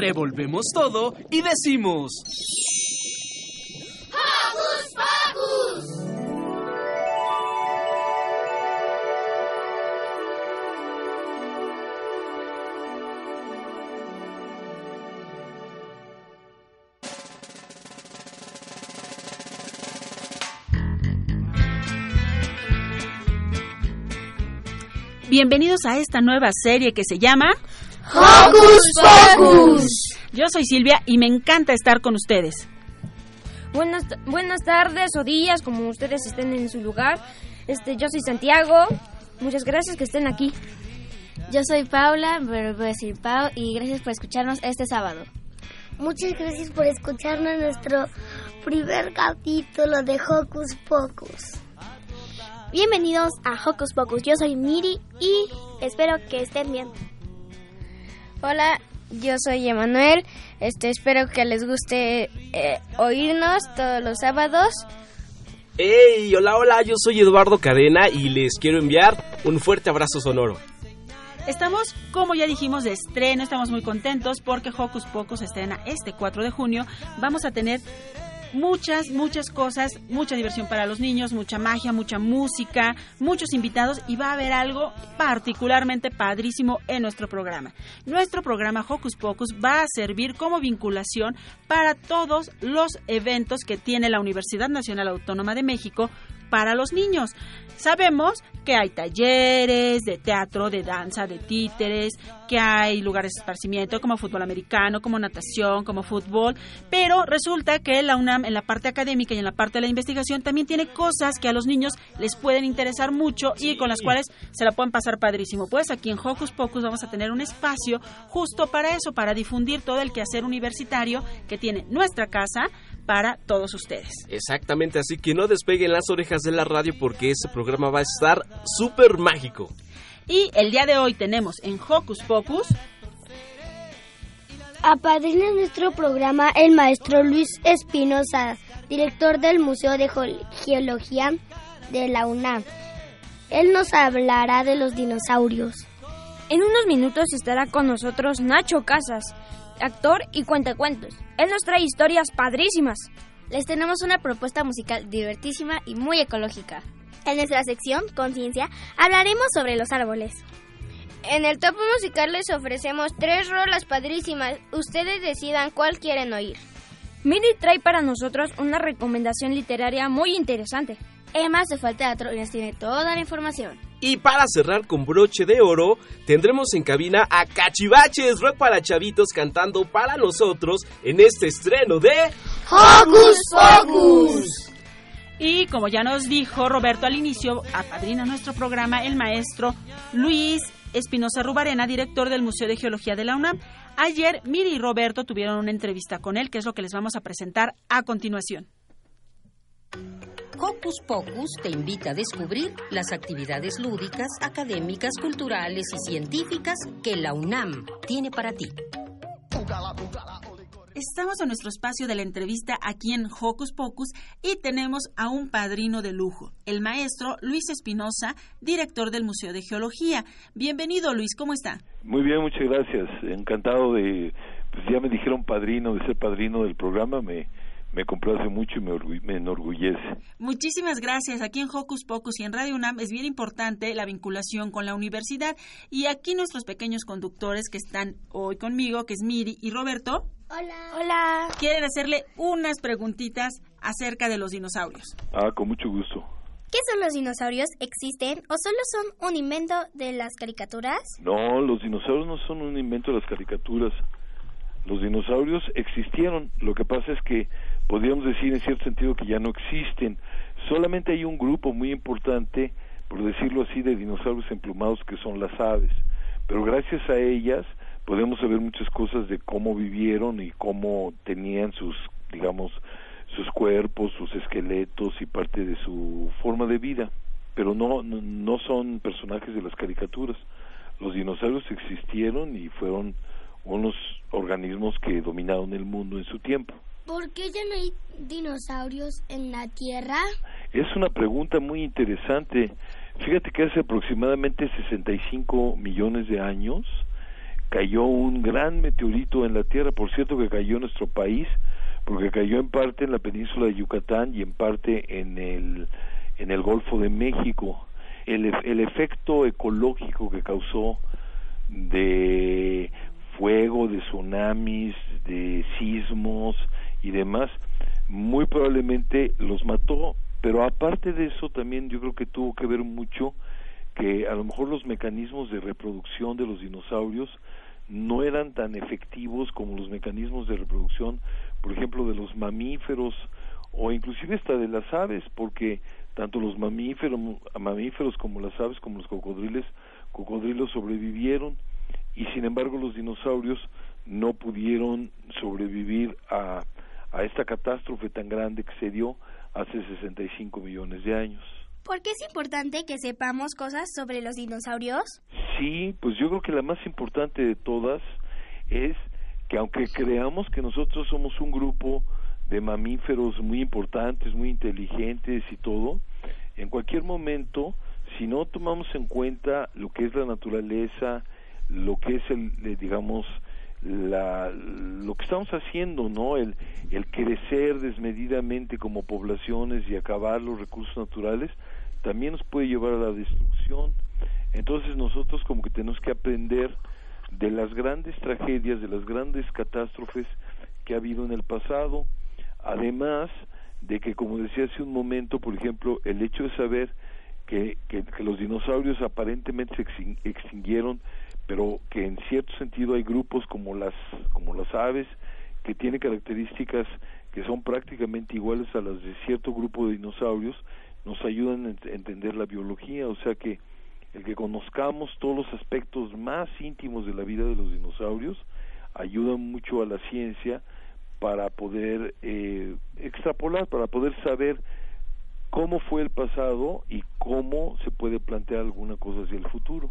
Revolvemos todo y decimos... ¡Hocus Pocus! Bienvenidos a esta nueva serie que se llama ¡Hocus Pocus! Yo soy Silvia y me encanta estar con ustedes. Buenas, buenas tardes o días, como ustedes estén en su lugar. Este, yo soy Santiago. Muchas gracias que estén aquí. Yo soy Paula, pero voy a decir Pau, y gracias por escucharnos este sábado. Muchas gracias por escucharnos en nuestro primer capítulo de Hocus Pocus. Bienvenidos a Hocus Pocus. Yo soy Miri y espero que estén bien. Hola, yo soy Emanuel. Este, espero que les guste eh, oírnos todos los sábados. ¡Hey! Hola, hola, yo soy Eduardo Cadena y les quiero enviar un fuerte abrazo sonoro. Estamos, como ya dijimos, de estreno, estamos muy contentos porque Hocus Pocus estrena este 4 de junio. Vamos a tener muchas, muchas cosas, mucha diversión para los niños, mucha magia, mucha música, muchos invitados y va a haber algo particularmente padrísimo en nuestro programa. Nuestro programa Hocus Pocus va a servir como vinculación para todos los eventos que tiene la Universidad Nacional Autónoma de México para los niños. Sabemos que hay talleres de teatro, de danza, de títeres, que hay lugares de esparcimiento como fútbol americano, como natación, como fútbol, pero resulta que la UNAM en la parte académica y en la parte de la investigación también tiene cosas que a los niños les pueden interesar mucho y con las cuales se la pueden pasar padrísimo. Pues aquí en Hocus Pocus vamos a tener un espacio justo para eso, para difundir todo el quehacer universitario que tiene nuestra casa para todos ustedes. Exactamente, así que no despeguen las orejas de la radio porque ese programa va a estar súper mágico. Y el día de hoy tenemos en Hocus Pocus Apadrina nuestro programa el maestro Luis Espinosa, director del Museo de Geología de la UNAM. Él nos hablará de los dinosaurios. En unos minutos estará con nosotros Nacho Casas, actor y cuentacuentos. Él nos trae historias padrísimas. Les tenemos una propuesta musical divertísima y muy ecológica. En nuestra sección, Conciencia, hablaremos sobre los árboles. En el topo musical les ofrecemos tres rolas padrísimas. Ustedes decidan cuál quieren oír. Miri trae para nosotros una recomendación literaria muy interesante. Emma se fue al teatro y nos tiene toda la información. Y para cerrar con broche de oro, tendremos en cabina a Cachivaches Rock para Chavitos cantando para nosotros en este estreno de ¡Hocus Pocus! Y como ya nos dijo Roberto al inicio, apadrina nuestro programa el maestro Luis Espinosa Rubarena, director del Museo de Geología de la UNAM. Ayer Miri y Roberto tuvieron una entrevista con él, que es lo que les vamos a presentar a continuación. Hocus Pocus te invita a descubrir las actividades lúdicas, académicas, culturales y científicas que la UNAM tiene para ti. Estamos en nuestro espacio de la entrevista aquí en Hocus Pocus y tenemos a un padrino de lujo, el maestro Luis Espinosa, director del Museo de Geología. Bienvenido Luis, ¿cómo está? Muy bien, muchas gracias. Encantado de, pues ya me dijeron padrino, de ser padrino del programa, me, me complace mucho y me, orgu me, enorgullece. Muchísimas gracias. Aquí en Hocus Pocus y en Radio UNAM es bien importante la vinculación con la universidad. Y aquí nuestros pequeños conductores que están hoy conmigo, que es Miri y Roberto. Hola. Hola. Quieren hacerle unas preguntitas acerca de los dinosaurios. Ah, con mucho gusto. ¿Qué son los dinosaurios? ¿Existen o solo son un invento de las caricaturas? No, los dinosaurios no son un invento de las caricaturas. Los dinosaurios existieron. Lo que pasa es que podríamos decir en cierto sentido que ya no existen. Solamente hay un grupo muy importante, por decirlo así, de dinosaurios emplumados que son las aves. Pero gracias a ellas podemos saber muchas cosas de cómo vivieron y cómo tenían sus, digamos, sus cuerpos, sus esqueletos y parte de su forma de vida, pero no, no son personajes de las caricaturas. Los dinosaurios existieron y fueron unos organismos que dominaron el mundo en su tiempo. ¿Por qué ya no hay dinosaurios en la Tierra? Es una pregunta muy interesante. Fíjate que hace aproximadamente 65 millones de años cayó un gran meteorito en la Tierra, por cierto que cayó en nuestro país, porque cayó en parte en la península de Yucatán y en parte en el, en el Golfo de México. El, el efecto ecológico que causó de fuego, de tsunamis, de sismos y demás, muy probablemente los mató, pero aparte de eso también yo creo que tuvo que ver mucho que a lo mejor los mecanismos de reproducción de los dinosaurios no eran tan efectivos como los mecanismos de reproducción, por ejemplo, de los mamíferos o inclusive hasta de las aves, porque tanto los mamíferos, mamíferos como las aves, como los cocodriles, cocodrilos sobrevivieron y sin embargo los dinosaurios no pudieron sobrevivir a, a esta catástrofe tan grande que se dio hace 65 millones de años. ¿Por qué es importante que sepamos cosas sobre los dinosaurios? Sí, pues yo creo que la más importante de todas es que aunque creamos que nosotros somos un grupo de mamíferos muy importantes, muy inteligentes y todo, en cualquier momento, si no tomamos en cuenta lo que es la naturaleza, lo que es el, eh, digamos, la, lo que estamos haciendo, ¿no? El, el crecer desmedidamente como poblaciones y acabar los recursos naturales, también nos puede llevar a la destrucción. Entonces nosotros como que tenemos que aprender de las grandes tragedias, de las grandes catástrofes que ha habido en el pasado, además de que, como decía hace un momento, por ejemplo, el hecho de saber que, que, los dinosaurios aparentemente se extinguieron pero que en cierto sentido hay grupos como las como las aves que tienen características que son prácticamente iguales a las de cierto grupo de dinosaurios nos ayudan a entender la biología, o sea que el que conozcamos todos los aspectos más íntimos de la vida de los dinosaurios ayuda mucho a la ciencia para poder eh, extrapolar, para poder saber cómo fue el pasado y cómo se puede plantear alguna cosa hacia el futuro.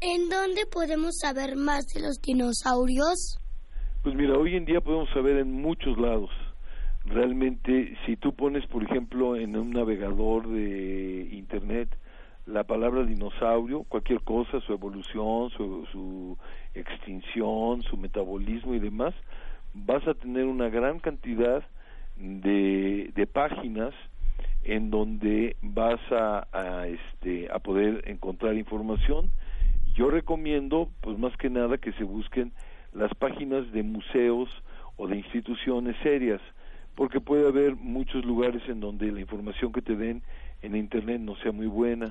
¿En dónde podemos saber más de los dinosaurios? Pues mira, hoy en día podemos saber en muchos lados. Realmente, si tú pones, por ejemplo, en un navegador de Internet la palabra dinosaurio, cualquier cosa, su evolución, su, su extinción, su metabolismo y demás, vas a tener una gran cantidad de, de páginas en donde vas a, este, a poder encontrar información. Yo recomiendo, pues más que nada, que se busquen las páginas de museos o de instituciones serias, porque puede haber muchos lugares en donde la información que te den en Internet no sea muy buena,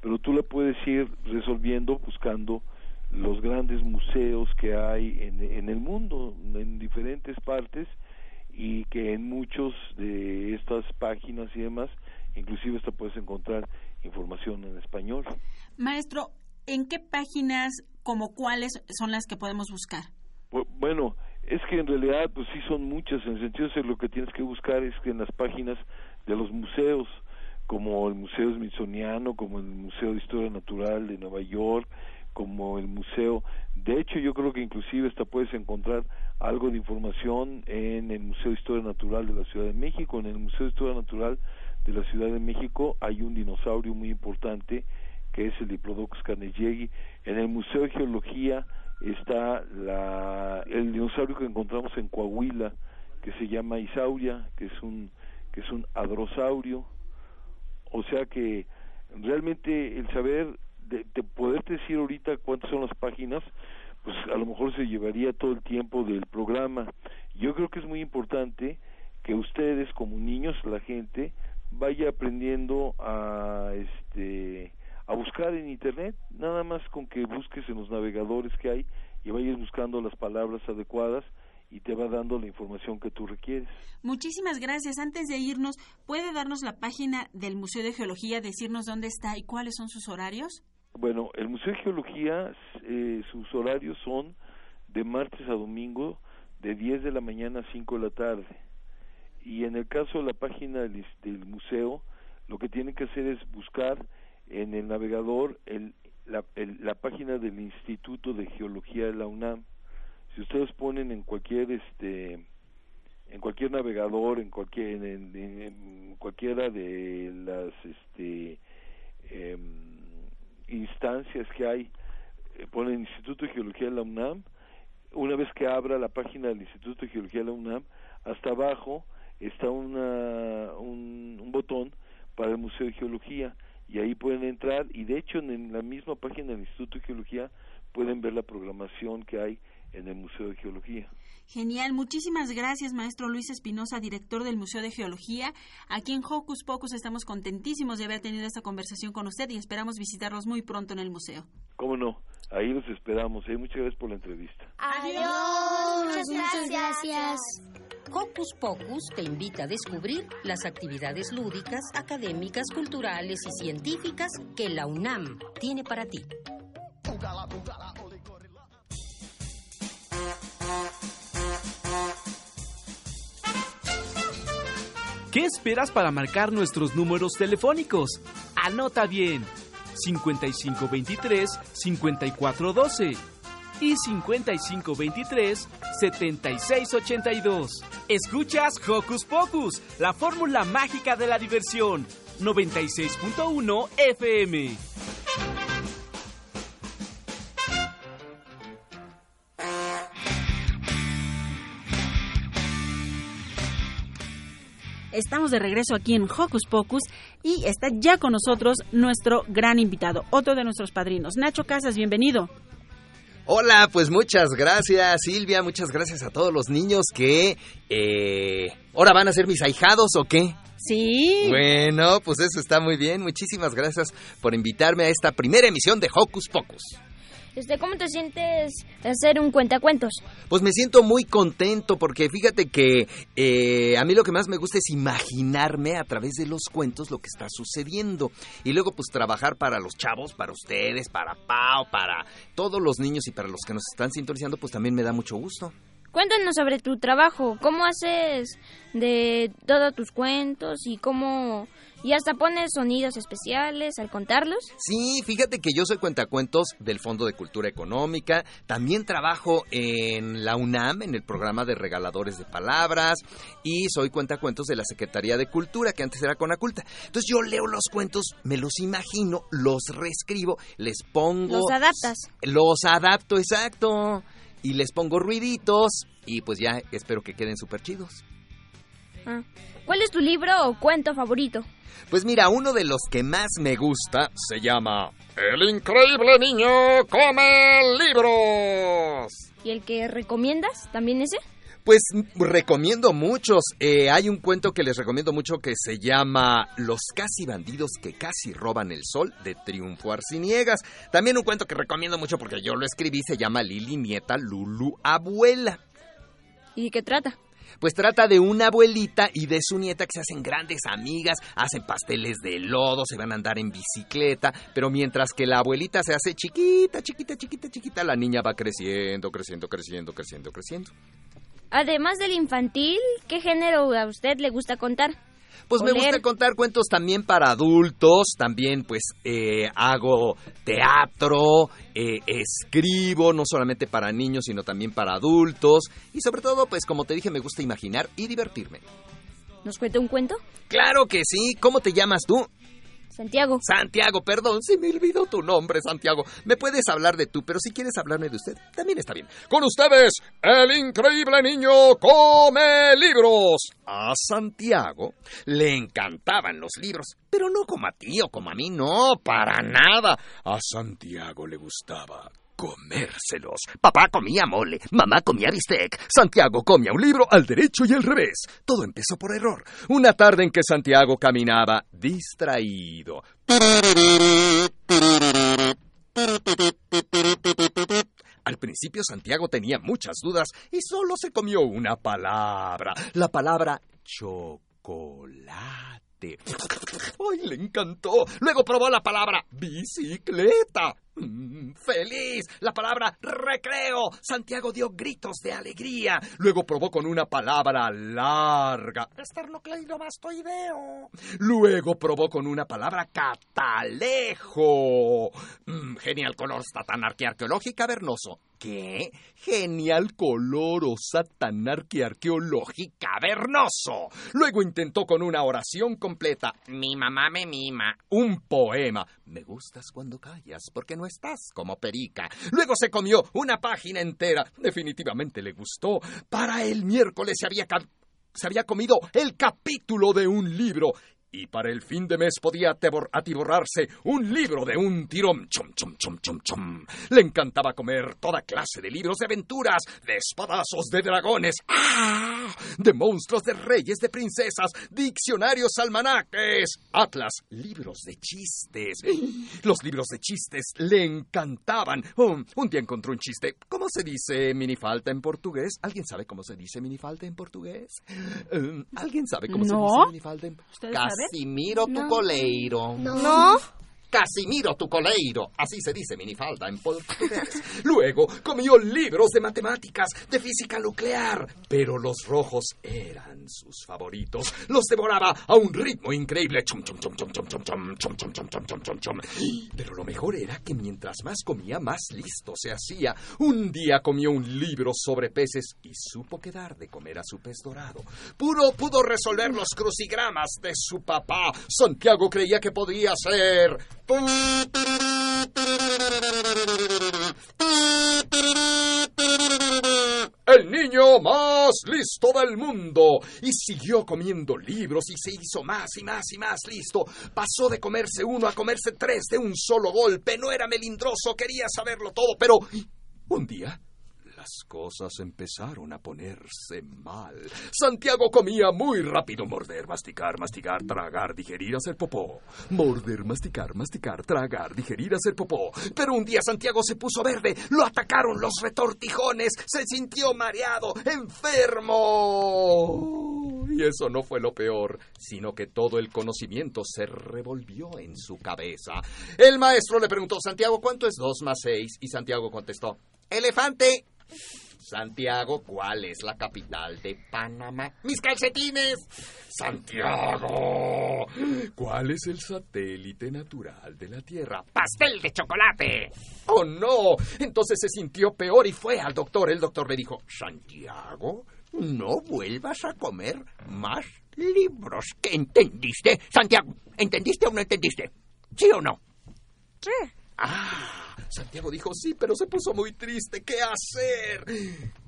pero tú la puedes ir resolviendo buscando los grandes museos que hay en, en el mundo, en diferentes partes, y que en muchos de estas páginas y demás, inclusive hasta puedes encontrar información en español. Maestro, ¿en qué páginas como cuáles son las que podemos buscar? Bueno, es que en realidad pues sí son muchas, en el sentido de lo que tienes que buscar es que en las páginas de los museos, como el Museo Smithsoniano, como el Museo de Historia Natural de Nueva York, como el museo. De hecho, yo creo que inclusive hasta puedes encontrar algo de información en el Museo de Historia Natural de la Ciudad de México. En el Museo de Historia Natural de la Ciudad de México hay un dinosaurio muy importante que es el Diplodocus carnegiegi. En el Museo de Geología está la, el dinosaurio que encontramos en Coahuila, que se llama Isauria, que es un que es un adrosaurio. O sea que realmente el saber de, de poder decir ahorita cuántas son las páginas, pues a lo mejor se llevaría todo el tiempo del programa. Yo creo que es muy importante que ustedes como niños, la gente, vaya aprendiendo a este a buscar en internet, nada más con que busques en los navegadores que hay y vayas buscando las palabras adecuadas y te va dando la información que tú requieres. Muchísimas gracias. Antes de irnos, ¿puede darnos la página del Museo de Geología, decirnos dónde está y cuáles son sus horarios? Bueno, el Museo de Geología, eh, sus horarios son de martes a domingo de 10 de la mañana a 5 de la tarde. Y en el caso de la página del, museo, lo que tienen que hacer es buscar en el navegador el, la, la página del Instituto de Geología de la UNAM. Si ustedes ponen en cualquier este en cualquier navegador, en cualquier en, cualquiera de las este em, instancias que hay, eh, ponen Instituto de Geología de la UNAM, una vez que abra la página del Instituto de Geología de la UNAM, hasta abajo está una, un, un botón para el Museo de Geología y ahí pueden entrar y de hecho en la misma página del Instituto de Geología pueden ver la programación que hay en el Museo de Geología. Genial, muchísimas gracias, maestro Luis Espinosa, director del Museo de Geología. Aquí en Hocus Pocus estamos contentísimos de haber tenido esta conversación con usted y esperamos visitarlos muy pronto en el museo. ¿Cómo no? Ahí los esperamos. ¿eh? Muchas gracias por la entrevista. Adiós. Muchas gracias. Hocus Pocus te invita a descubrir las actividades lúdicas, académicas, culturales y científicas que la UNAM tiene para ti. ¿Qué esperas para marcar nuestros números telefónicos? Anota bien. 5523-5412 y 5523-7682. Escuchas Hocus Pocus, la fórmula mágica de la diversión. 96.1 FM. Estamos de regreso aquí en Hocus Pocus y está ya con nosotros nuestro gran invitado, otro de nuestros padrinos. Nacho Casas, bienvenido. Hola, pues muchas gracias Silvia, muchas gracias a todos los niños que eh, ahora van a ser mis ahijados o qué. Sí. Bueno, pues eso está muy bien. Muchísimas gracias por invitarme a esta primera emisión de Hocus Pocus. Este, ¿Cómo te sientes hacer un cuentacuentos? Pues me siento muy contento porque fíjate que eh, a mí lo que más me gusta es imaginarme a través de los cuentos lo que está sucediendo. Y luego pues trabajar para los chavos, para ustedes, para Pau, para todos los niños y para los que nos están sintonizando, pues también me da mucho gusto. Cuéntanos sobre tu trabajo, cómo haces de todos tus cuentos y cómo y hasta pones sonidos especiales al contarlos. Sí, fíjate que yo soy cuentacuentos del Fondo de Cultura Económica, también trabajo en la UNAM en el programa de regaladores de palabras y soy cuentacuentos de la Secretaría de Cultura que antes era Conaculta. Entonces yo leo los cuentos, me los imagino, los reescribo, les pongo Los adaptas. Los adapto, exacto y les pongo ruiditos y pues ya espero que queden súper chidos. Ah. ¿Cuál es tu libro o cuento favorito? Pues mira, uno de los que más me gusta se llama El increíble niño come libros. ¿Y el que recomiendas también ese? Pues recomiendo muchos. Eh, hay un cuento que les recomiendo mucho que se llama Los casi bandidos que casi roban el sol de Triunfo Arciniegas. También un cuento que recomiendo mucho porque yo lo escribí se llama Lili Nieta Lulu Abuela. ¿Y de qué trata? Pues trata de una abuelita y de su nieta que se hacen grandes amigas, hacen pasteles de lodo, se van a andar en bicicleta, pero mientras que la abuelita se hace chiquita, chiquita, chiquita, chiquita, la niña va creciendo, creciendo, creciendo, creciendo, creciendo. Además del infantil, ¿qué género a usted le gusta contar? Pues me gusta contar cuentos también para adultos, también pues eh, hago teatro, eh, escribo, no solamente para niños, sino también para adultos. Y sobre todo, pues como te dije, me gusta imaginar y divertirme. ¿Nos cuenta un cuento? Claro que sí. ¿Cómo te llamas tú? Santiago. Santiago, perdón, si me olvidó tu nombre, Santiago. Me puedes hablar de tú, pero si quieres hablarme de usted, también está bien. Con ustedes, el increíble niño come libros. A Santiago le encantaban los libros, pero no como a ti o como a mí, no, para nada. A Santiago le gustaba comérselos. Papá comía mole, mamá comía bistec, Santiago comía un libro al derecho y al revés. Todo empezó por error. Una tarde en que Santiago caminaba distraído. Al principio Santiago tenía muchas dudas y solo se comió una palabra, la palabra chocolate. ¡Ay, le encantó! Luego probó la palabra bicicleta ¡Feliz! La palabra recreo. Santiago dio gritos de alegría. Luego probó con una palabra larga. Esternocleidomastoideo. Luego probó con una palabra catalejo. Mm, genial color satanarquía arqueológica cavernoso. ¿Qué? Genial color o satanarquía arqueológica cavernoso. Luego intentó con una oración completa. Mi mamá me mima. Un poema. Me gustas cuando callas porque no estás como perica. Luego se comió una página entera. Definitivamente le gustó. Para el miércoles se había, se había comido el capítulo de un libro y para el fin de mes podía atiborrarse un libro de un tirón. Chum, chum, chum, chum, chum. Le encantaba comer toda clase de libros de aventuras, de espadazos, de dragones, ¡ah! de monstruos, de reyes, de princesas, diccionarios, almanaques, atlas, libros de chistes. Los libros de chistes le encantaban. Oh, un día encontró un chiste. ¿Cómo se dice minifalta en portugués? ¿Alguien sabe cómo se dice minifalta en portugués? Eh, ¿Alguien sabe cómo se dice minifalta en portugués? ver. Casimiro, tu no. coleiro. No. ¿No? Casimiro tu coleiro. Así se dice minifalda en portugués. Luego comió libros de matemáticas, de física nuclear. Pero los rojos eran sus favoritos. Los devoraba a un ritmo increíble. Chum, chum, chum, chum, chum, chum, chum, chum, chum, chum, chum, chum, chum. Pero lo mejor era que mientras más comía, más listo se hacía. Un día comió un libro sobre peces y supo quedar de comer a su pez dorado. Puro pudo resolver los crucigramas de su papá. Santiago creía que podía ser el niño más listo del mundo. Y siguió comiendo libros y se hizo más y más y más listo. Pasó de comerse uno a comerse tres de un solo golpe. No era melindroso, quería saberlo todo, pero un día las cosas empezaron a ponerse mal. Santiago comía muy rápido. Morder, masticar, masticar, tragar, digerir, hacer popó. Morder, masticar, masticar, tragar, digerir, hacer popó. Pero un día Santiago se puso verde. Lo atacaron los retortijones. Se sintió mareado, enfermo. Y eso no fue lo peor, sino que todo el conocimiento se revolvió en su cabeza. El maestro le preguntó, Santiago, ¿cuánto es dos más seis? Y Santiago contestó, elefante. Santiago, ¿cuál es la capital de Panamá? ¡Mis calcetines! Santiago, ¿cuál es el satélite natural de la Tierra? ¡Pastel de chocolate! ¡Oh, no! Entonces se sintió peor y fue al doctor. El doctor le dijo, Santiago, no vuelvas a comer más libros. ¿Qué entendiste? Santiago, ¿entendiste o no entendiste? ¿Sí o no? Sí. Ah. Santiago dijo sí, pero se puso muy triste. ¿Qué hacer?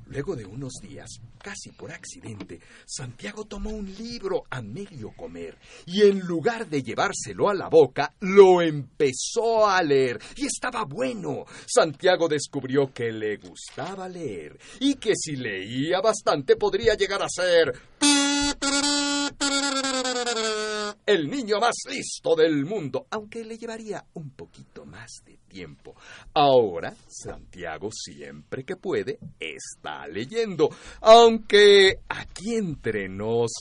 Luego de unos días, casi por accidente, Santiago tomó un libro a medio comer y en lugar de llevárselo a la boca, lo empezó a leer y estaba bueno. Santiago descubrió que le gustaba leer y que si leía bastante podría llegar a ser el niño más listo del mundo, aunque le llevaría un poquito más de tiempo. Ahora, Santiago siempre que puede está leyendo, aunque aquí entre nos,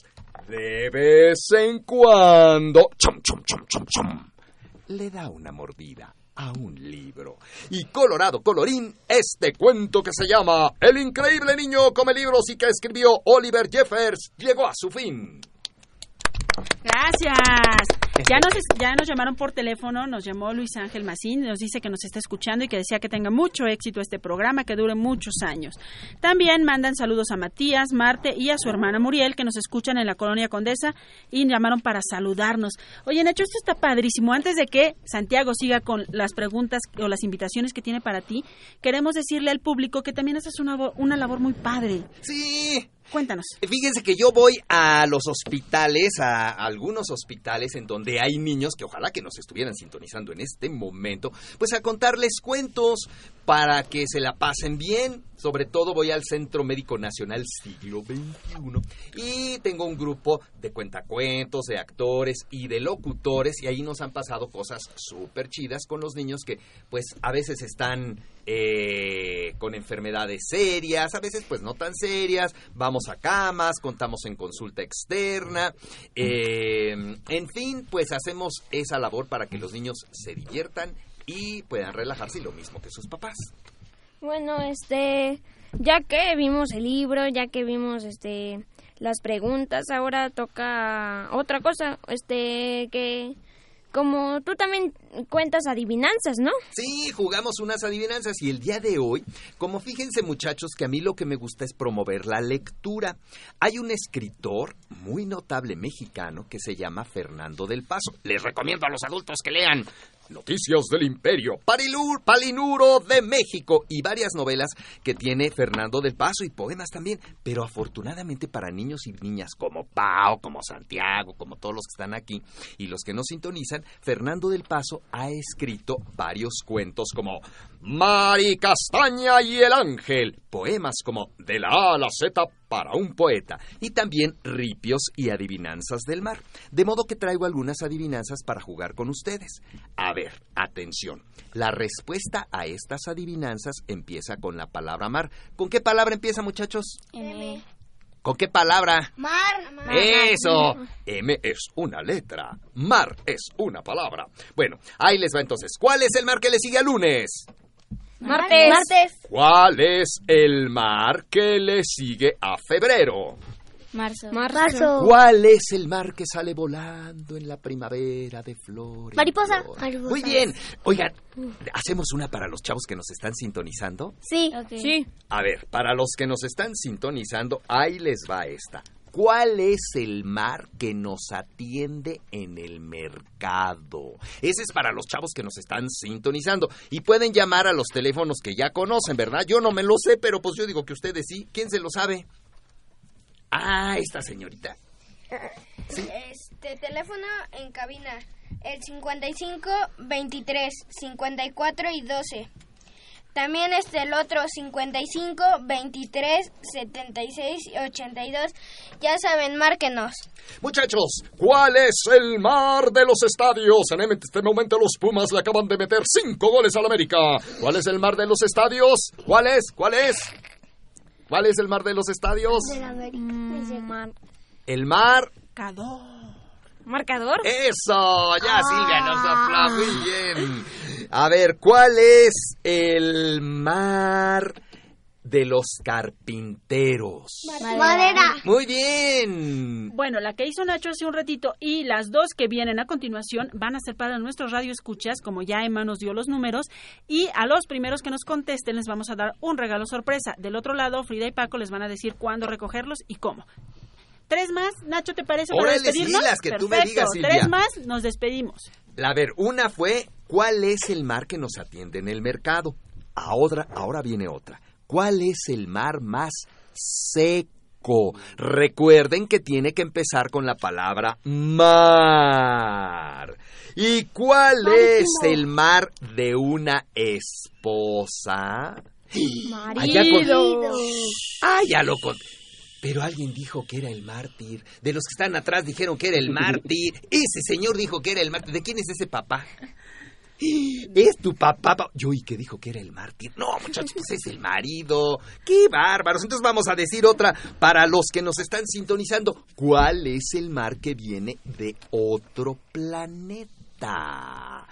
de vez en cuando, chum, chum, chum, chum, chum, le da una mordida a un libro. Y colorado colorín, este cuento que se llama El increíble niño come libros y que escribió Oliver Jeffers llegó a su fin. Gracias. Ya nos, ya nos llamaron por teléfono, nos llamó Luis Ángel Macín, nos dice que nos está escuchando y que desea que tenga mucho éxito este programa, que dure muchos años. También mandan saludos a Matías, Marte y a su hermana Muriel, que nos escuchan en la colonia Condesa y llamaron para saludarnos. Oye, Nacho, esto está padrísimo. Antes de que Santiago siga con las preguntas o las invitaciones que tiene para ti, queremos decirle al público que también haces una, una labor muy padre. Sí, Cuéntanos. Fíjense que yo voy a los hospitales, a algunos hospitales en donde hay niños que ojalá que nos estuvieran sintonizando en este momento, pues a contarles cuentos para que se la pasen bien. Sobre todo voy al Centro Médico Nacional Siglo XXI y tengo un grupo de cuentacuentos, de actores y de locutores y ahí nos han pasado cosas súper chidas con los niños que pues a veces están eh, con enfermedades serias, a veces pues no tan serias, vamos a camas, contamos en consulta externa, eh, en fin, pues hacemos esa labor para que los niños se diviertan y puedan relajarse y lo mismo que sus papás. Bueno, este, ya que vimos el libro, ya que vimos este las preguntas, ahora toca otra cosa, este que como tú también cuentas adivinanzas, ¿no? Sí, jugamos unas adivinanzas y el día de hoy, como fíjense muchachos que a mí lo que me gusta es promover la lectura. Hay un escritor muy notable mexicano que se llama Fernando del Paso. Les recomiendo a los adultos que lean Noticias del Imperio, Parilur, Palinuro de México y varias novelas que tiene Fernando del Paso y poemas también, pero afortunadamente para niños y niñas como Pau, como Santiago, como todos los que están aquí y los que nos sintonizan, Fernando del Paso ha escrito varios cuentos como Mari Castaña y el Ángel, poemas como De la A a la Z para un poeta y también ripios y adivinanzas del mar. De modo que traigo algunas adivinanzas para jugar con ustedes. A ver, atención. La respuesta a estas adivinanzas empieza con la palabra mar. ¿Con qué palabra empieza, muchachos? ¿Con qué palabra? Mar. Eso. M es una letra. Mar es una palabra. Bueno, ahí les va entonces. ¿Cuál es el mar que le sigue al lunes? Martes. Martes. ¿Cuál es el mar que le sigue a febrero? Marzo. Marzo. ¿Cuál es el mar que sale volando en la primavera de flores? Mariposa. Flores? Muy bien. Oigan, ¿hacemos una para los chavos que nos están sintonizando? Sí. Sí. A ver, para los que nos están sintonizando, ahí les va esta. ¿Cuál es el mar que nos atiende en el mercado? Ese es para los chavos que nos están sintonizando. Y pueden llamar a los teléfonos que ya conocen, ¿verdad? Yo no me lo sé, pero pues yo digo que ustedes sí. ¿Quién se lo sabe? Ah, esta señorita. Este teléfono en cabina el 55 23 54 y 12. También este el otro 55 23 76 y 82. Ya saben, márquenos. Muchachos, ¿cuál es el mar de los estadios? En este momento los Pumas le acaban de meter cinco goles al América. ¿Cuál es el mar de los estadios? ¿Cuál es? ¿Cuál es? ¿Cuál es el mar de los estadios? El mar. ¿Marcador? Eso, ya Silvia nos muy bien. A ver, ¿cuál es el mar de los carpinteros? Madera. Muy bien. Bueno, la que hizo Nacho hace un ratito y las dos que vienen a continuación van a ser para nuestros radioescuchas, como ya Emma nos dio los números, y a los primeros que nos contesten les vamos a dar un regalo sorpresa. Del otro lado, Frida y Paco les van a decir cuándo recogerlos y cómo. Tres más, Nacho, ¿te parece para Órale, sí, despedirnos? las que tú me Perfecto, digas, Silvia. Tres más, nos despedimos. A ver, una fue, ¿cuál es el mar que nos atiende en el mercado? Ahora, ahora viene otra. ¿Cuál es el mar más seco? Recuerden que tiene que empezar con la palabra mar. ¿Y cuál es el mar de una esposa? Ya con- Ah, ya lo conté. Pero alguien dijo que era el mártir. De los que están atrás dijeron que era el mártir. Ese señor dijo que era el mártir. ¿De quién es ese papá? ¿Es tu papá? pa- Yo y que dijo que era el mártir. No, muchachos, pues es el marido. ¡Qué bárbaros! Entonces vamos a decir otra para los que nos están sintonizando. ¿Cuál es el mar que viene de otro planeta?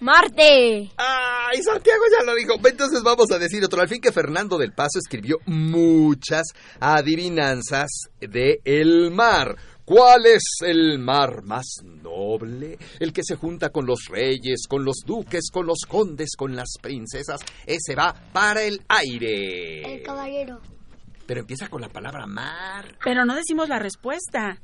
Marte. ¡Ay, Santiago ya lo dijo! Entonces vamos a decir otro. Al fin que Fernando del Paso escribió muchas adivinanzas de el mar. ¿Cuál es el mar más noble? El que se junta con los reyes, con los duques, con los condes, con las princesas. Ese va para el aire. El caballero. Pero empieza con la palabra mar. Pero no decimos la respuesta.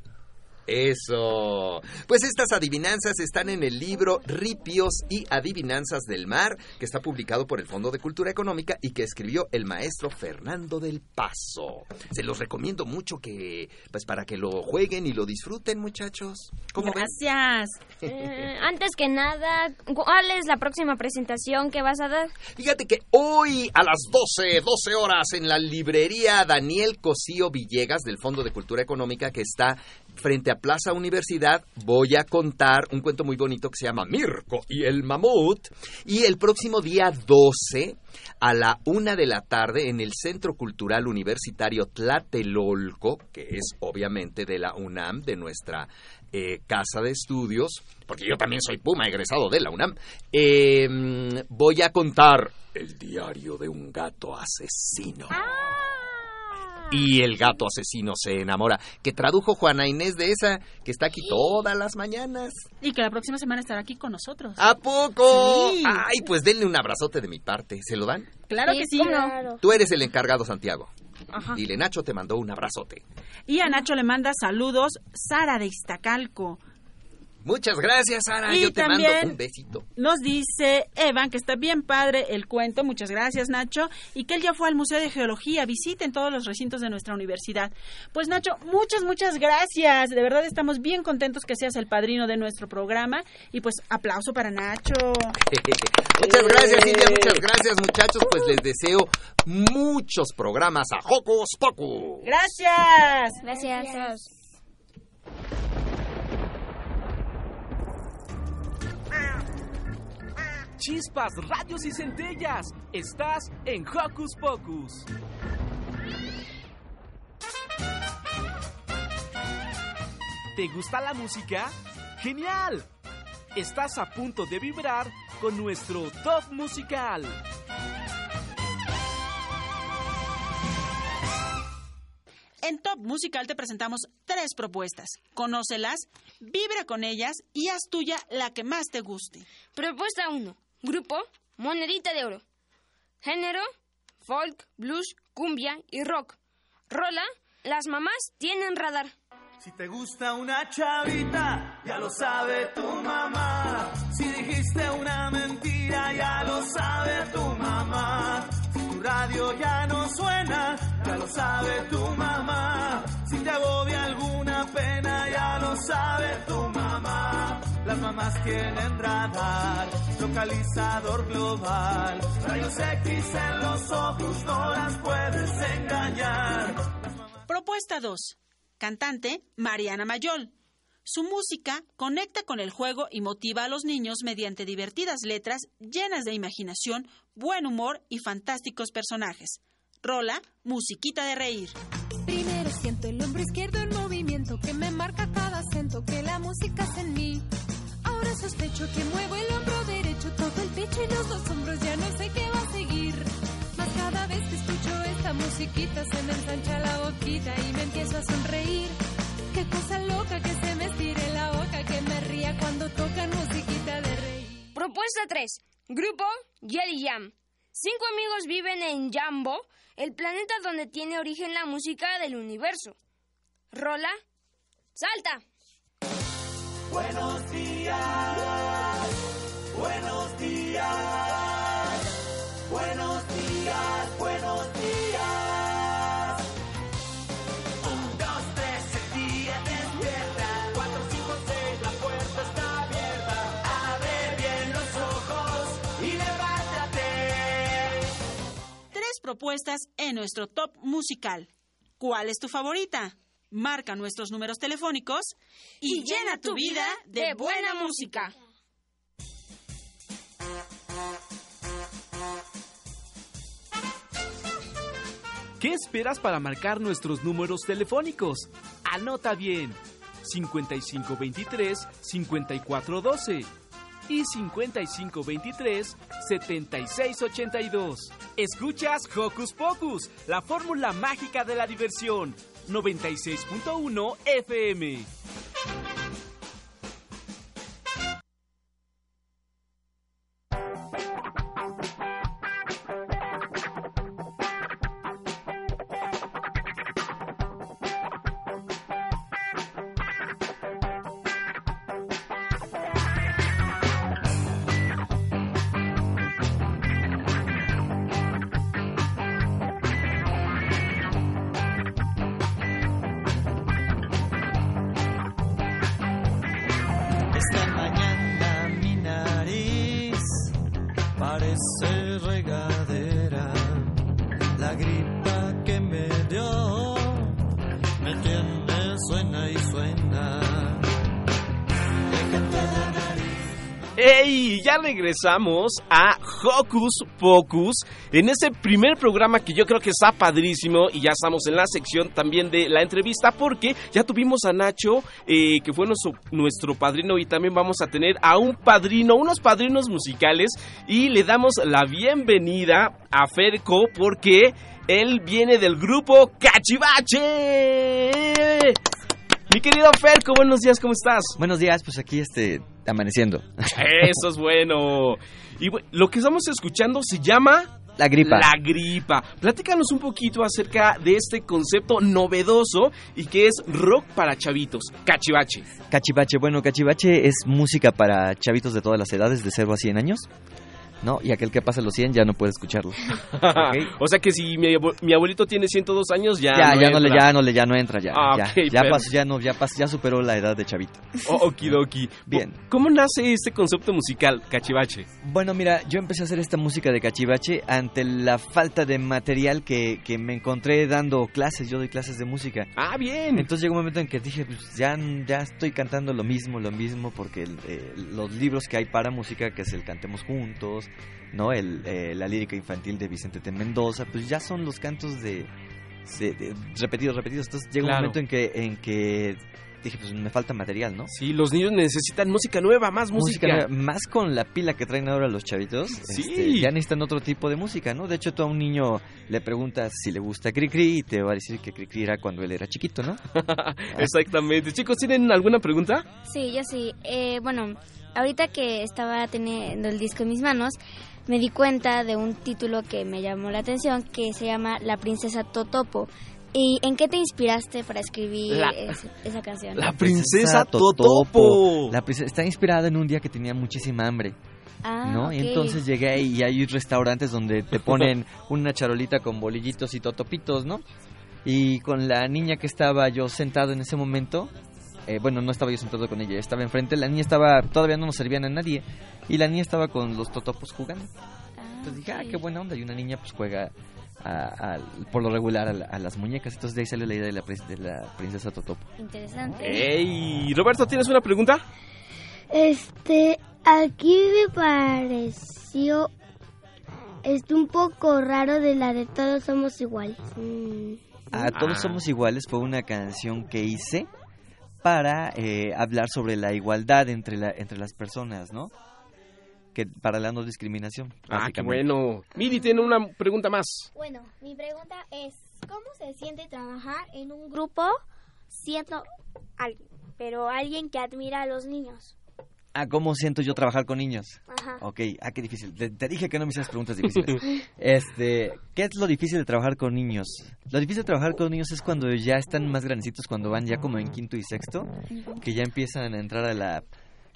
Eso. Pues estas adivinanzas están en el libro Ripios y Adivinanzas del Mar, que está publicado por el Fondo de Cultura Económica y que escribió el maestro Fernando del Paso. Se los recomiendo mucho que, pues para que lo jueguen y lo disfruten, muchachos. Gracias. Eh, antes que nada, ¿cuál es la próxima presentación que vas a dar? Fíjate que hoy a las 12, 12 horas en la librería Daniel Cosío Villegas del Fondo de Cultura Económica que está frente a Plaza Universidad, voy a contar un cuento muy bonito que se llama Mirko y el mamut. Y el próximo día 12, a la una de la tarde, en el Centro Cultural Universitario Tlatelolco, que es obviamente de la UNAM, de nuestra eh, casa de estudios, porque yo también soy Puma, egresado de la UNAM, eh, voy a contar el diario de un gato asesino. Y el gato asesino se enamora, que tradujo Juana Inés de esa, que está aquí todas las mañanas. Y que la próxima semana estará aquí con nosotros. ¿A poco? Sí. Ay, pues denle un abrazote de mi parte. ¿Se lo dan? Claro que sí. Tú eres el encargado, Santiago. Ajá. Dile, Nacho te mandó un abrazote. Y a Nacho le manda saludos Sara de Iztacalco. Muchas gracias, Sara. Y Yo te también- mando un besito. Nos dice Evan que está bien padre el cuento, muchas gracias Nacho, y que él ya fue al Museo de Geología, visiten todos los recintos de nuestra universidad. Pues Nacho, muchas, muchas gracias, de verdad estamos bien contentos que seas el padrino de nuestro programa, y pues aplauso para Nacho. Muchas gracias, Silvia. Muchas gracias, muchachos. Pues les deseo muchos programas a Hocus Pocus. Gracias. Gracias. Chispas, radios y centellas. Estás en Hocus Pocus. ¿Te gusta la música? ¡Genial! Estás a punto de vibrar con nuestro top musical. En Top Musical te presentamos tres propuestas. Conócelas, vibra con ellas y haz tuya la que más te guste. Propuesta 1. Grupo Monedita de Oro. Género folk, blues, cumbia y rock. Rola Las mamás tienen radar. Si te gusta una chavita, ya lo sabe tu mamá. Si dijiste una mentira, ya lo sabe tu mamá. Si tu radio ya no suena, ya lo sabe tu mamá. Si te agobia alguna pena, ya lo sabe tu mamá. Las mamás tienen radar, localizador global. Rayos X en los ojos, no las puedes engañar. Propuesta 2. Cantante Mariana Mayol. Su música conecta con el juego y motiva a los niños mediante divertidas letras llenas de imaginación, buen humor y fantásticos personajes. Rola, musiquita de reír. Primero siento el hombro izquierdo en movimiento que me marca cada acento, que la música es en mí. Sospecho que muevo el hombro derecho, todo el pecho y los dos hombros, ya no sé qué va a seguir. Mas cada vez que escucho esta musiquita se me ensancha la boquita y me empiezo a sonreír. Qué cosa loca que se me estire la boca, que me ría cuando tocan musiquita de reír. Propuesta 3. Grupo Jelly Jam. Cinco amigos viven en Jambo, el planeta donde tiene origen la música del universo. Rola. Salta. Buenos días, buenos días, buenos días, buenos días. Un, dos, tres, el día despierta. Cuatro, cinco, seis, la puerta está abierta. Abre bien los ojos y levántate. Tres propuestas en nuestro top musical. ¿Cuál es tu favorita? Marca nuestros números telefónicos y, llena tu vida de buena música. ¿Qué esperas para marcar nuestros números telefónicos? Anota bien. 5523-5412 y 5523-7682. Escuchas Hocus Pocus, la fórmula mágica de la diversión. 96.1 FM. Ya regresamos a Hocus Pocus en ese primer programa que yo creo que está padrísimo y ya estamos en la sección también de la entrevista porque ya tuvimos a Nacho eh, que fue nuestro, nuestro padrino y también vamos a tener a un padrino, unos padrinos musicales y le damos la bienvenida a Ferco porque él viene del grupo Cachivache. Mi querido Ferco, buenos días, ¿cómo estás? Buenos días, pues aquí este amaneciendo. Eso es bueno. Y lo que estamos escuchando se llama La gripa. La gripa. Platícanos un poquito acerca de este concepto novedoso y que es rock para chavitos, cachivache. Cachivache, bueno, cachivache es música para chavitos de todas las edades, de 0 a 100 años. ¿No? Y aquel que pasa los 100 ya no puede escucharlo. o sea que si mi, abue- mi abuelito tiene 102 años, ya ya, no ya no le, entra. ya no le, ya no entra, ya. Ah, ya, ya, pasó, ya no, ya pasó, ya superó la edad de chavito. Oh, okidoki. Bien. ¿Cómo nace este concepto musical, cachivache? Bueno, mira, yo empecé a hacer esta música de cachivache ante la falta de material que, que me encontré dando clases. Yo doy clases de música. Ah, bien. Entonces llegó un momento en que dije, pues ya, ya estoy cantando lo mismo, lo mismo, porque el, eh, los libros que hay para música, que es el Cantemos Juntos, ¿no? El, eh, la lírica infantil de Vicente T. Mendoza, pues ya son los cantos de, de- de- repetidos, repetidos. Entonces llega Claro. un momento en que, en que dije, pues me falta material, ¿no? Sí, los niños necesitan música nueva, más música. nueva, más con la pila que traen ahora los chavitos, Sí. este, ya necesitan otro tipo de música, ¿no? De hecho, tú a un niño le preguntas si le gusta Cricri y te va a decir que Cricri era cuando él era chiquito, ¿no? Exactamente. Chicos, ¿tienen alguna pregunta? Sí, yo sí. Eh, bueno, ahorita que estaba teniendo el disco en mis manos, me di cuenta de un título que me llamó la atención que se llama La princesa Totopo. ¿Y en qué te inspiraste para escribir La- es- esa canción? La princesa Totopo. La princesa está inspirada en un día que tenía muchísima hambre. Ah, ¿no? Y entonces llegué ahí y hay restaurantes donde te ponen una charolita con bolillitos y totopitos, ¿no? Y con la niña que estaba yo sentado en ese momento, eh, bueno, no estaba yo sentado con ella, estaba enfrente, la niña estaba, todavía no nos servían a nadie, y la niña estaba con los totopos jugando. Entonces dije, ah, qué buena onda, y una niña pues juega a- a- por lo regular a, la- a las muñecas, entonces de ahí salió la idea de la, prin- de la princesa Totopo. Interesante. Ey, Roberto, ¿tienes una pregunta? Este, aquí me pareció este un poco raro de la de todos somos iguales. Mm. A Todos Ah. Somos Iguales fue una canción que hice para eh, hablar sobre la igualdad entre, la, entre las personas, ¿no? Que para la no discriminación. Ah, qué bueno. Miri tiene una pregunta más. Bueno, mi pregunta es, ¿cómo se siente trabajar en un grupo siendo alguien, pero alguien que admira a los niños? Ah, ¿cómo siento yo trabajar con niños? Ajá. Ok, ah, qué difícil. Te, te dije que no me hicieras preguntas difíciles. este, ¿qué es lo difícil de trabajar con niños? Lo difícil de trabajar con niños es cuando ya están más grandecitos, cuando van ya como en quinto y sexto, que ya empiezan a entrar a la,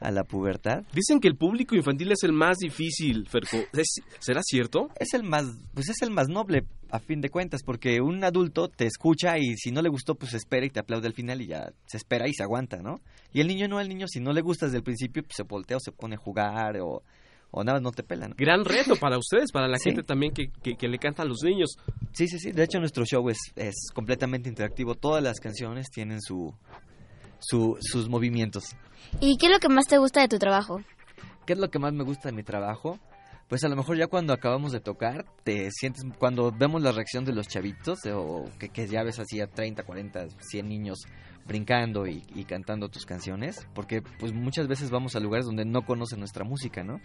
a la pubertad. Dicen que el público infantil es el más difícil, Ferco. ¿Es- ¿Será cierto? Es el más, pues es el más noble a fin de cuentas, porque un adulto te escucha y si no le gustó, pues espera y te aplaude al final y ya se espera y se aguanta, ¿no? Y el niño no, el niño si no le gusta desde el principio, pues se voltea o se pone a jugar o, o nada no te pela, ¿no? Gran reto para ustedes, para la Sí. gente también que, que, que le canta a los niños. Sí, sí, sí. De hecho, nuestro show es, es completamente interactivo. Todas las canciones tienen su, su, sus movimientos. ¿Y qué es lo que más te gusta de tu trabajo? ¿Qué es lo que más me gusta de mi trabajo? Pues a lo mejor ya cuando acabamos de tocar, te sientes, cuando vemos la reacción de los chavitos, o que, que ya ves así a 30, 40, 100 niños brincando y, y cantando tus canciones, porque pues muchas veces vamos a lugares donde no conocen nuestra música, ¿no?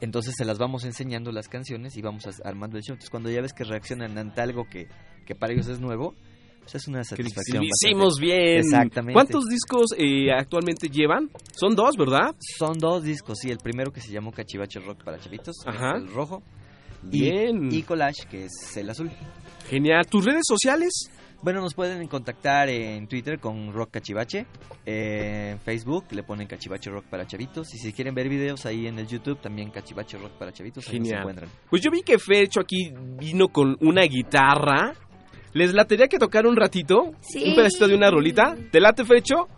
Entonces se las vamos enseñando las canciones y vamos a- armando el show. Entonces cuando ya ves que reaccionan ante algo que, que para ellos es nuevo, pues es una satisfacción. hicimos bien. Exactamente. ¿Cuántos discos eh, actualmente llevan? Son dos, ¿verdad? Son dos discos, sí. El primero que se llamó Cachivache Rock para Chavitos, Ajá. el rojo. y- Bien. Y, Collage, que es el azul. Genial. ¿Tus redes sociales? Bueno, nos pueden contactar en Twitter con Rock Cachivache. eh, en Facebook le ponen Cachivache Rock para Chavitos. Y si quieren ver videos ahí en el YouTube, también Cachivache Rock para Chavitos. Ahí nos Genial. encuentran. Pues yo vi que Fercho aquí vino con una guitarra. ¿Les latería que tocar un ratito? Sí. ¿Un pedacito de una rolita? ¿Te late, Fercho?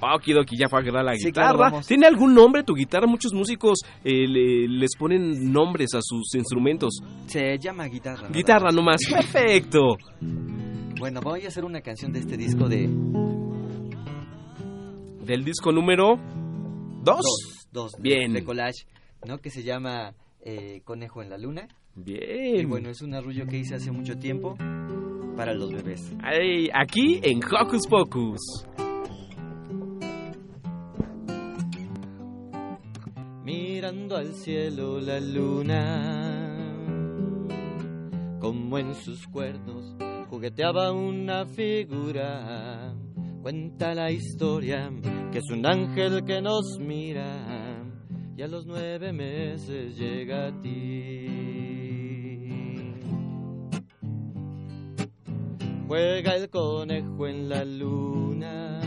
Okidoki, ya fue a agarrar la Sí, guitarra. claro. ¿Tiene algún nombre tu guitarra? Muchos músicos eh, le- les ponen nombres a sus instrumentos. Se llama guitarra. Guitarra más. nomás. Perfecto. Bueno, voy a hacer una canción de este disco de Del disco número 2. Dos. dos de, Bien. de collage, ¿no? Que se llama eh, Conejo en la Luna. Bien. Y bueno, es un arrullo que hice hace mucho tiempo para los bebés. Ay, aquí en Hocus Pocus. Mirando al cielo la luna, como en sus cuernos jugueteaba una figura. Cuenta la historia que es un ángel que nos mira y a los nueve meses llega a ti. Juega el conejo en la luna,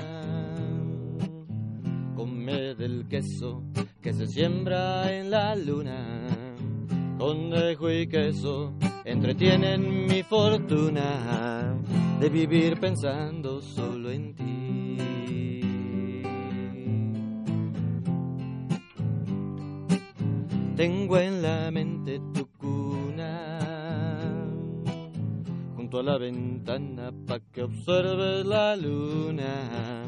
come del queso que se siembra en la luna. Conejo y queso entretienen mi fortuna de vivir pensando solo en ti. Tengo en la mente tu junto a la ventana pa' que observes la luna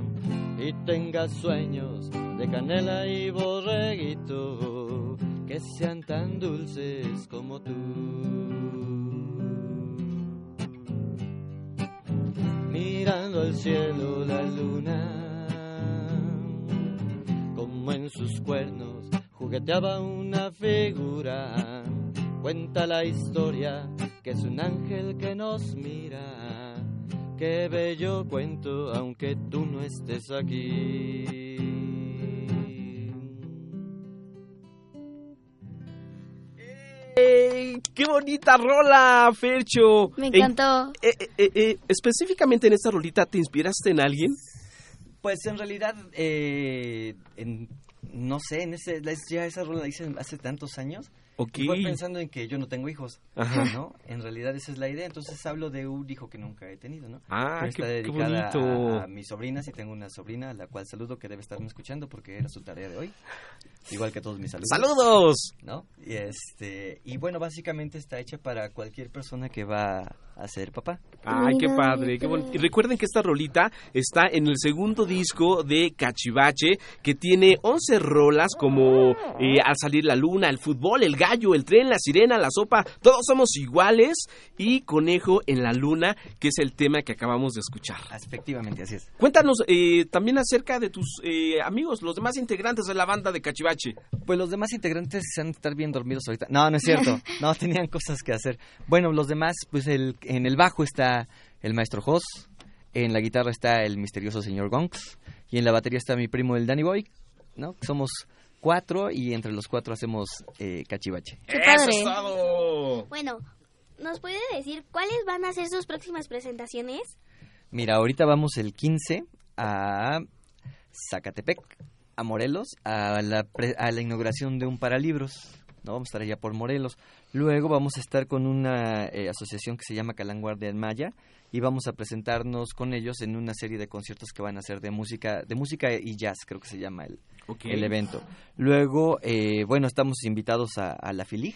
y tengas sueños de canela y borreguito que sean tan dulces como tú. Mirando al cielo la luna, como en sus cuernos jugueteaba una figura. Cuenta la historia que es un ángel que nos mira. Qué bello cuento, aunque tú no estés aquí. ¡Ey! ¡Qué bonita rola, Fercho! Me En- encantó. eh, eh, eh, eh, específicamente en esta rolita, ¿te inspiraste en alguien? Pues en realidad, eh, en- no sé, en ese, ya esa rola la hice hace tantos años. Ok. Y fue pensando en que yo no tengo hijos, Ajá. ¿no? En realidad esa es la idea. Entonces hablo de un hijo que nunca he tenido, ¿no? Ah, qué- está qué dedicada bonito. A, a mis sobrinas y tengo una sobrina a la cual saludo que debe estarme escuchando porque era su tarea de hoy. Igual que todos mis saludos. ¡Saludos! ¿No? Y este y bueno, básicamente está hecha para cualquier persona que va a ser papá. Ay, qué padre, qué bonito. Y recuerden que esta rolita está en el segundo disco de Cachivache, que tiene 11 rolas como eh, Al salir la luna, el fútbol, el gallo, el tren, la sirena, la sopa, todos somos iguales, y Conejo en la luna, que es el tema que acabamos de escuchar. Efectivamente, así es. Cuéntanos eh, también acerca de tus eh, amigos, los demás integrantes de la banda de Cachivache. Pues los demás integrantes se han de estar bien dormidos ahorita. No, no es cierto. No, tenían cosas que hacer. Bueno, los demás, pues el, en el bajo está el maestro Jos, en la guitarra está el misterioso señor Gonks, y en la batería está mi primo el Danny Boy, ¿no? Somos cuatro y entre los cuatro hacemos eh, cachivache. Qué padre. ¡Eso es todo! Bueno, ¿nos puede decir cuáles van a ser sus próximas presentaciones? Mira, ahorita vamos el 15 a Zacatepec, a Morelos, a la, pre- a la inauguración de un paralibros. ¿No? Vamos a estar allá por Morelos. Luego vamos a estar con una eh, asociación que se llama Calanguardia en Maya y vamos a presentarnos con ellos en una serie de conciertos que van a ser de música, de música y jazz, creo que se llama el, el evento. Luego, eh, bueno, estamos invitados a, a la FILIG,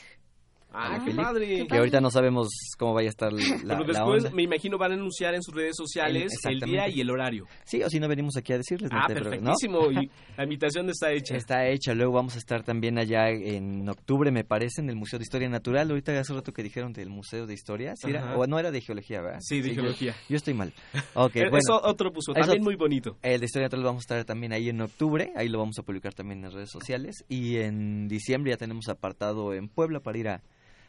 ¡Ah, qué padre! que ahorita no sabemos cómo vaya a estar la, Pero la después onda. me imagino van a anunciar en sus redes sociales el día y el horario. Sí, o si no venimos aquí a decirles. no Ah, perfectísimo. Y la invitación está hecha. Está hecha, luego vamos a estar también allá en octubre, me parece, en el Museo de Historia Natural. Ahorita hace rato que dijeron del Museo de Historia, ¿sí era? Ajá. o no era de Geología, ¿verdad? Sí, de Geología. Yo, estoy mal. Ok, Eh, bueno. Eso otro puso, Eso- también muy bonito. El de Historia Natural vamos a estar también ahí en octubre, ahí lo vamos a publicar también en las redes sociales. Y en diciembre ya tenemos apartado en Puebla para ir a,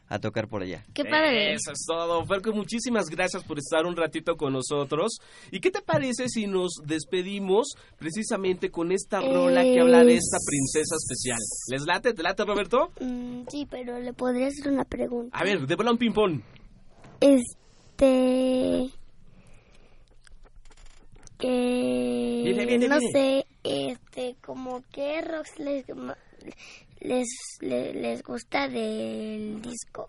a tocar por allá. Qué padre. Eso es todo. Ferco, muchísimas gracias por estar un ratito con nosotros. ¿Y qué te parece si nos despedimos precisamente con esta rola que habla de esta princesa especial? ¿Les late? ¿Te late, Roberto? Mm, sí, pero le podría hacer una pregunta. A ver, de balón ping-pong. Este. Que. Viene, viene, no viene. sé, este, como qué rocks les, les, les, les gusta del disco.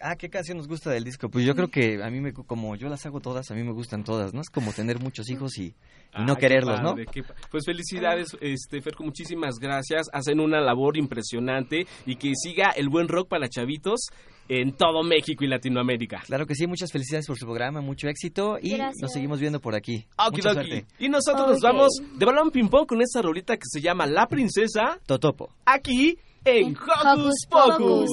Ah, ¿qué canción nos gusta del disco? Pues yo creo que a mí, me, como yo las hago todas, a mí me gustan todas, ¿no? Es como tener muchos hijos y, y no Ah, qué quererlos, ¿no? qué Pues felicidades, este Ferco, muchísimas gracias. Hacen una labor impresionante y que siga el buen rock para chavitos en todo México y Latinoamérica. Claro que sí, muchas felicidades por su programa, mucho éxito y Gracias. nos seguimos viendo por aquí. Okidoki. Y nosotros nos vamos de balón ping pong con esta rolita que se llama La Princesa, Totopo. aquí en Hocus Pocus.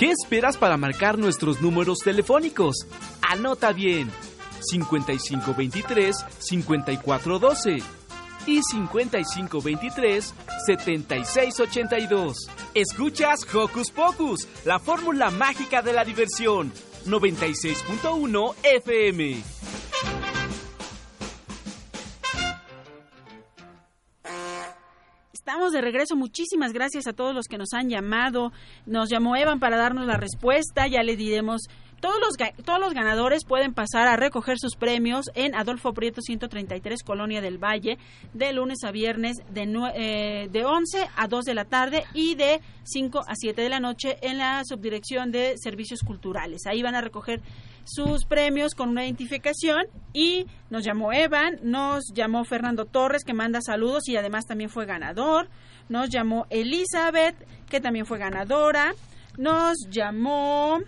¿Qué esperas para marcar nuestros números telefónicos? Anota bien. 5523-5412 y 5523-7682. Escuchas Hocus Pocus, la fórmula mágica de la diversión. 96.1 FM. De regreso. Muchísimas gracias a todos los que nos han llamado. Nos llamó Evan para darnos la respuesta. Ya le diremos. Todos los, todos los ganadores pueden pasar a recoger sus premios en Adolfo Prieto 133, Colonia del Valle, de lunes a viernes de, eh, de 11 a 2 de la tarde y de 5 a 7 de la noche en la subdirección de servicios culturales. Ahí van a recoger sus premios con una identificación y nos llamó Evan, nos llamó Fernando Torres que manda saludos y además también fue ganador, nos llamó Elizabeth que también fue ganadora, nos llamó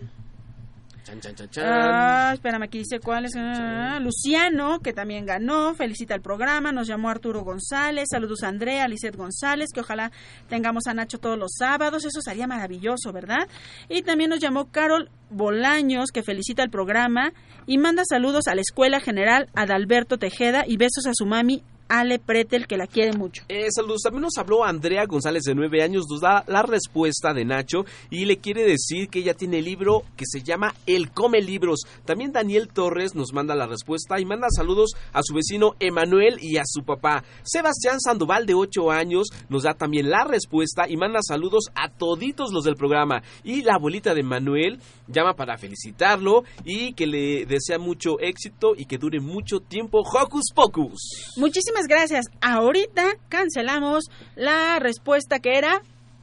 Chan, chan, chan, chan. Ah, espérame, aquí dice cuál es. Ah, Luciano, que también ganó, felicita el programa. Nos llamó Arturo González. Saludos a Andrea, Lizeth González, que ojalá tengamos a Nacho todos los sábados. Eso sería maravilloso, ¿verdad? Y también nos llamó Carol Bolaños, que felicita el programa y manda saludos a la Escuela General Adalberto Tejeda y besos a su mami Ale Pretel, que la quiere mucho. Eh, saludos. También nos habló Andrea González de nueve años. Nos da la respuesta de Nacho y le quiere decir que ella tiene el libro que se llama El Come Libros. También Daniel Torres nos manda la respuesta y manda saludos a su vecino Emanuel y a su papá. Sebastián Sandoval de ocho años nos da también la respuesta y manda saludos a toditos los del programa. Y la abuelita de Manuel llama para felicitarlo y que le desea mucho éxito y que dure mucho tiempo Hocus Pocus. Muchísimas gracias. Ahorita cancelamos la respuesta que era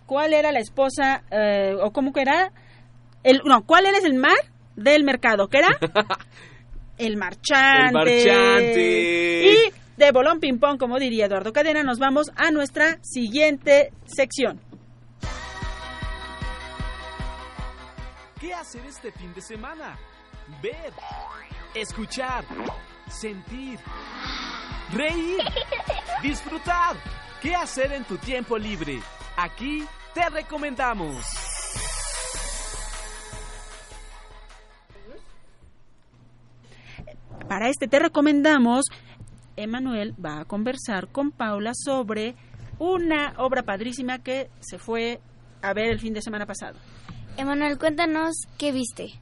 ¿cuál era la esposa eh, o cómo que era? El, no, ¿cuál era el mar del mercado? ¿Qué era? el marchante. El marchante. Y de bolón ping pong, como diría Eduardo Cadena, nos vamos a nuestra siguiente sección. ¿Qué hacer este fin de semana? Ver, escuchar, sentir, reír, disfrutar. ¿Qué hacer en tu tiempo libre? Aquí te recomendamos. Para este te recomendamos, Emanuel va a conversar con Paula sobre una obra padrísima que se fue a ver el fin de semana pasado. Emanuel, cuéntanos qué viste.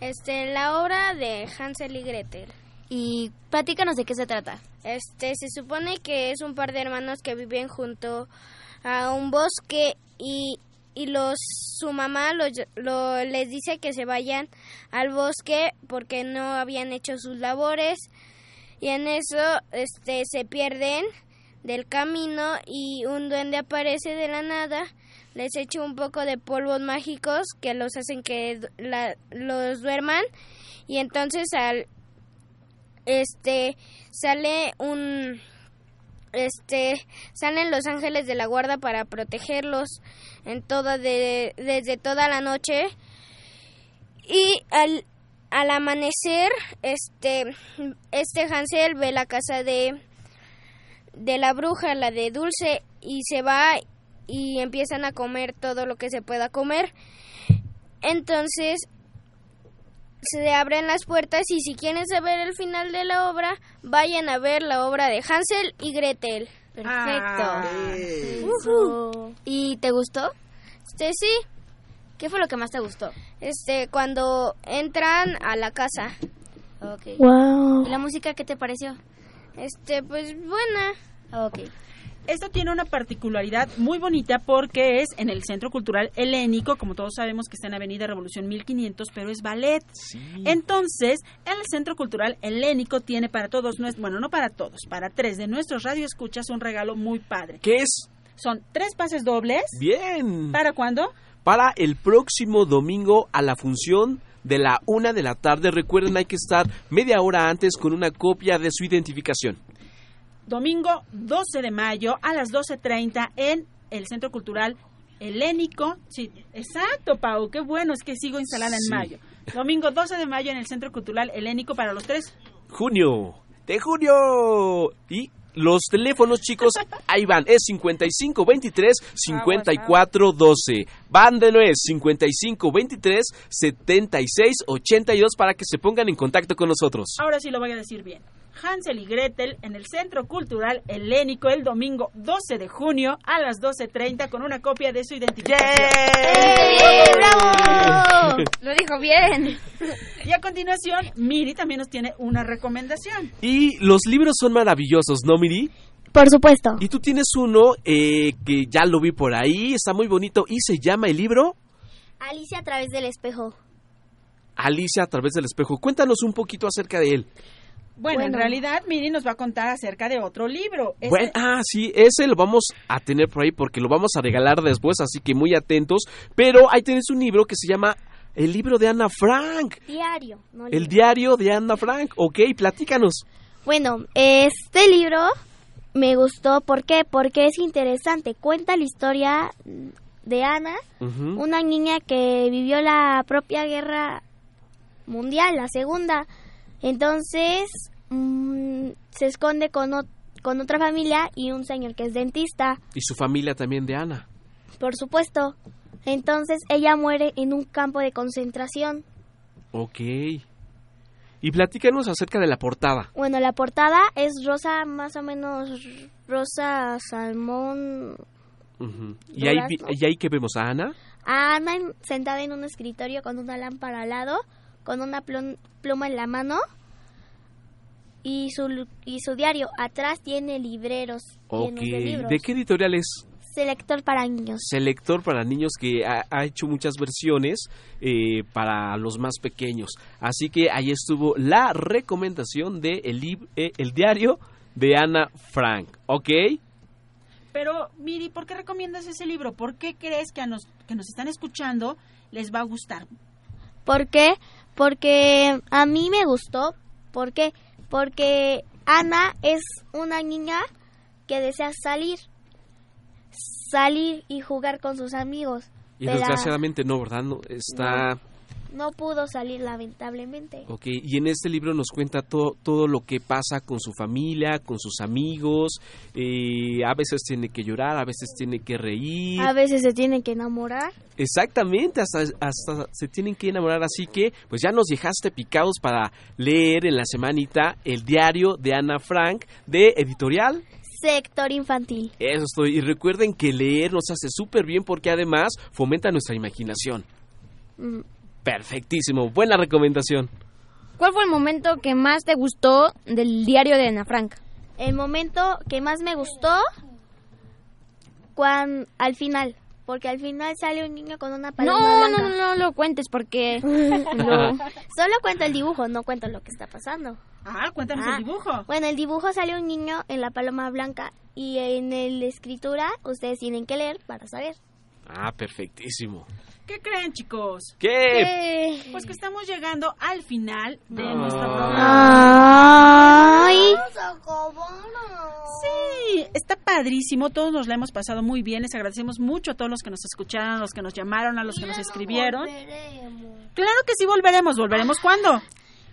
Este, la obra de Hansel y Gretel. Y platícanos de qué se trata. Este, se supone que es un par de hermanos que viven junto a un bosque y, y los su mamá los, lo, les dice que se vayan al bosque porque no habían hecho sus labores y en eso este se pierden del camino y un duende aparece de la nada les echa un poco de polvos mágicos que los hacen que los duerman y entonces al este sale un este salen los ángeles de la guarda para protegerlos en toda de, desde toda la noche. Y al, al amanecer este este Hansel ve la casa de de la bruja la de Dulce y se va y empiezan a comer todo lo que se pueda comer. Entonces se abren las puertas y si quieren saber el final de la obra, vayan a ver la obra de Hansel y Gretel. Perfecto. Ah. ¿Y te gustó? Este sí. ¿Qué fue lo que más te gustó? Este cuando entran a la casa. Ok. Wow. ¿Y la música qué te pareció? Este pues buena. Ok. Esto tiene una particularidad muy bonita porque es en el Centro Cultural Helénico, como todos sabemos que está en Avenida Revolución 1500, pero es ballet. Entonces, el Centro Cultural Helénico tiene para todos, bueno, no para todos, para tres de nuestros radioescuchas un regalo muy padre. ¿Qué es? Son tres pases dobles. Bien. ¿Para cuándo? Para el próximo domingo a la función de la una de la tarde. Recuerden, hay que estar media hora antes con una copia de su identificación. Domingo 12 de mayo a las 12.30 en el Centro Cultural Helénico. Sí, exacto, Pau, qué bueno, es que sigo instalada Sí. en mayo. Domingo 12 de mayo en el Centro Cultural Helénico para los tres. Junio. De junio. Y los teléfonos, chicos, ahí van. Es 5523 5412. Van de nuez 5523 7682 para que se pongan en contacto con nosotros. Ahora sí lo voy a decir bien. Hansel y Gretel en el Centro Cultural Helénico el domingo 12 de junio a las 12.30 con una copia de su identificación. ¡Bravo! Lo dijo bien. Y a continuación, Miri también nos tiene una recomendación. Y los libros son maravillosos, ¿no, Miri? Por supuesto. Y tú tienes uno eh, que ya lo vi por ahí, está muy bonito y se llama el libro Alicia a través del espejo. Alicia a través del espejo. Cuéntanos un poquito acerca de él. Bueno, en realidad Miri nos va a contar acerca de otro libro. Este- Bueno, ah, sí, ese lo vamos a tener por ahí porque lo vamos a regalar después, así que muy atentos. Pero ahí tienes un libro que se llama El libro de Ana Frank. Diario. no El diario de Ana Frank. Ok, platícanos. Bueno, este libro me gustó. ¿Por qué? Porque es interesante. Cuenta la historia de Ana, una niña que vivió la propia guerra mundial, la segunda. Entonces mm, se esconde con, ot- con otra familia y un señor que es dentista, Y su familia también de Ana. por supuesto. Entonces ella muere en un campo de concentración. Ok. Y platícanos acerca de la portada. Bueno, la portada es rosa, más o menos rosa salmón. ¿Y, ahí. ¿Y ahí que vemos a Ana? A Ana en- sentada en un escritorio con una lámpara al lado, con una plum- pluma en la mano y su, y su diario. Atrás tiene libreros Ok. llenos de libros. ¿De qué editorial es? Selector para niños. Selector para niños que ha, ha hecho muchas versiones eh, para los más pequeños. Así que ahí estuvo la recomendación de el, eh, el diario de Ana Frank. ¿Ok? Pero, Miri, ¿por qué recomiendas ese libro? ¿Por qué crees que a nos, que nos están escuchando les va a gustar? ¿Por qué? Porque a mí me gustó. ¿Por qué? Porque Ana es una niña que desea salir. Salir y jugar con sus amigos. Y desgraciadamente no, ¿verdad? No, está... no pudo salir lamentablemente. Ok, y en este libro nos cuenta to- todo lo que pasa con su familia, con sus amigos. eh, a veces tiene que llorar, a veces tiene que reír. A veces se tienen que enamorar. Exactamente, hasta, hasta se tienen que enamorar. Así que, pues ya nos dejaste picados para leer en la semanita el diario de Ana Frank de Editorial. Sector infantil. Eso estoy. Y recuerden que leer nos hace súper bien porque además fomenta nuestra imaginación. Mm, Perfectísimo, buena recomendación. ¿Cuál fue el momento que más te gustó del diario de Ana Frank? El momento que más me gustó cuando al final, porque al final sale un niño con una paloma No, no, blanca. no, no lo cuentes porque... No. Solo cuento el dibujo, no cuento lo que está pasando. Ah, cuéntanos Ah, el dibujo. Bueno, el dibujo sale un niño en la paloma blanca y en la escritura ustedes tienen que leer para saber. Ah, perfectísimo. ¿Qué creen, chicos? ¿Qué? Pues que estamos llegando al final de Ah. nuestro programa. Ay. Sí, está padrísimo. Todos nos la hemos pasado muy bien. Les agradecemos mucho a todos los que nos escucharon, a los que nos llamaron, a los que nos escribieron. Claro que sí, volveremos. ¿Volveremos cuándo?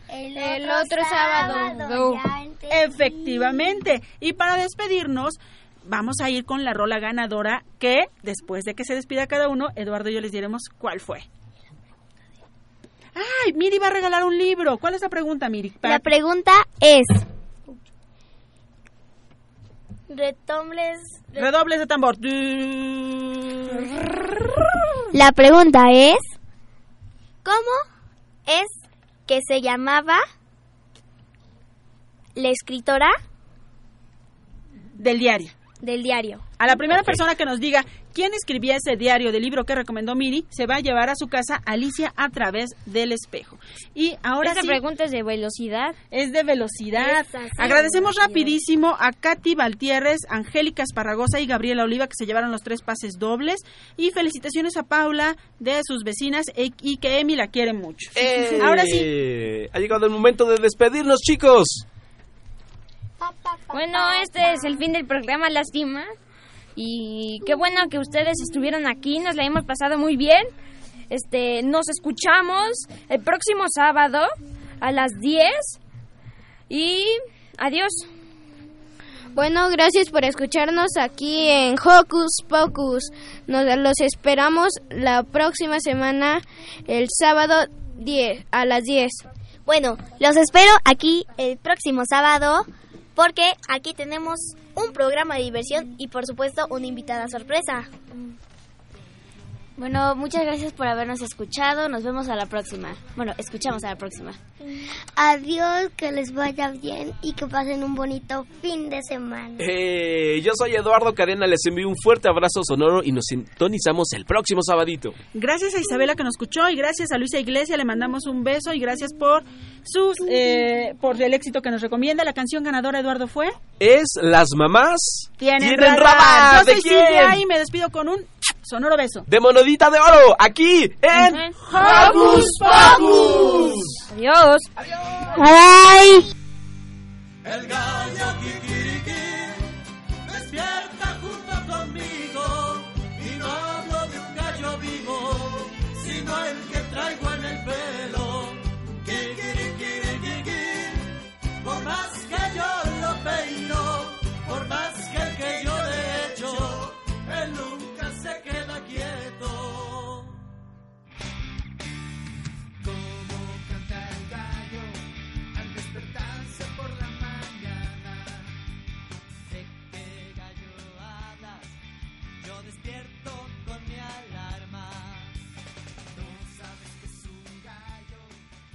El, otro sábado. Efectivamente. Y para despedirnos, vamos a ir con la rola ganadora que, después de que se despida cada uno, Eduardo y yo les diremos cuál fue. Ay, Miri va a regalar un libro. ¿Cuál es la pregunta, Miri? La pregunta es retombles Redobles de tambor. La pregunta es ¿Cómo es que se llamaba la escritora Del diario. Del diario? A la primera persona que nos diga quién escribía ese diario del libro que recomendó Miri, se va a llevar a su casa Alicia a través del espejo. Y ahora Esta sí, pregunta es de velocidad. es de velocidad. Sí, Agradecemos velocidad. rapidísimo a Katy Valtierres, Angélica Esparragosa y Gabriela Oliva que se llevaron los tres pases dobles. Y felicitaciones a Paula de sus vecinas e- y que Emi la quiere mucho. Ahora sí, Eh, Ha llegado el momento de despedirnos, chicos. Bueno, este es el fin del programa, lástima. Y qué bueno que ustedes estuvieron aquí, nos la hemos pasado muy bien. Este, nos escuchamos el próximo sábado a las 10 y adiós. Bueno, gracias por escucharnos aquí en Hocus Pocus. Nos los esperamos la próxima semana, el sábado 10, a las 10. Bueno, los espero aquí el próximo sábado porque aquí tenemos un programa de diversión y por supuesto una invitada sorpresa. Bueno, muchas gracias por habernos escuchado. Nos vemos a la próxima. Bueno, escuchamos a la próxima. Adiós, que les vaya bien y que pasen un bonito fin de semana. Eh, yo soy Eduardo Cadena, les envío un fuerte abrazo sonoro y nos sintonizamos el próximo sabadito. gracias a Isabela que nos escuchó y gracias a Luisa Iglesia le mandamos un beso y gracias por sus eh, por el éxito que nos recomienda. La canción ganadora Eduardo fue Es Las Mamás Tienen, radar. radar. Yo ¿De soy quién? Silvia y me despido con un sonoro beso. De monedita de oro, aquí en Hocus Pocus. Adiós. Bye. El gallo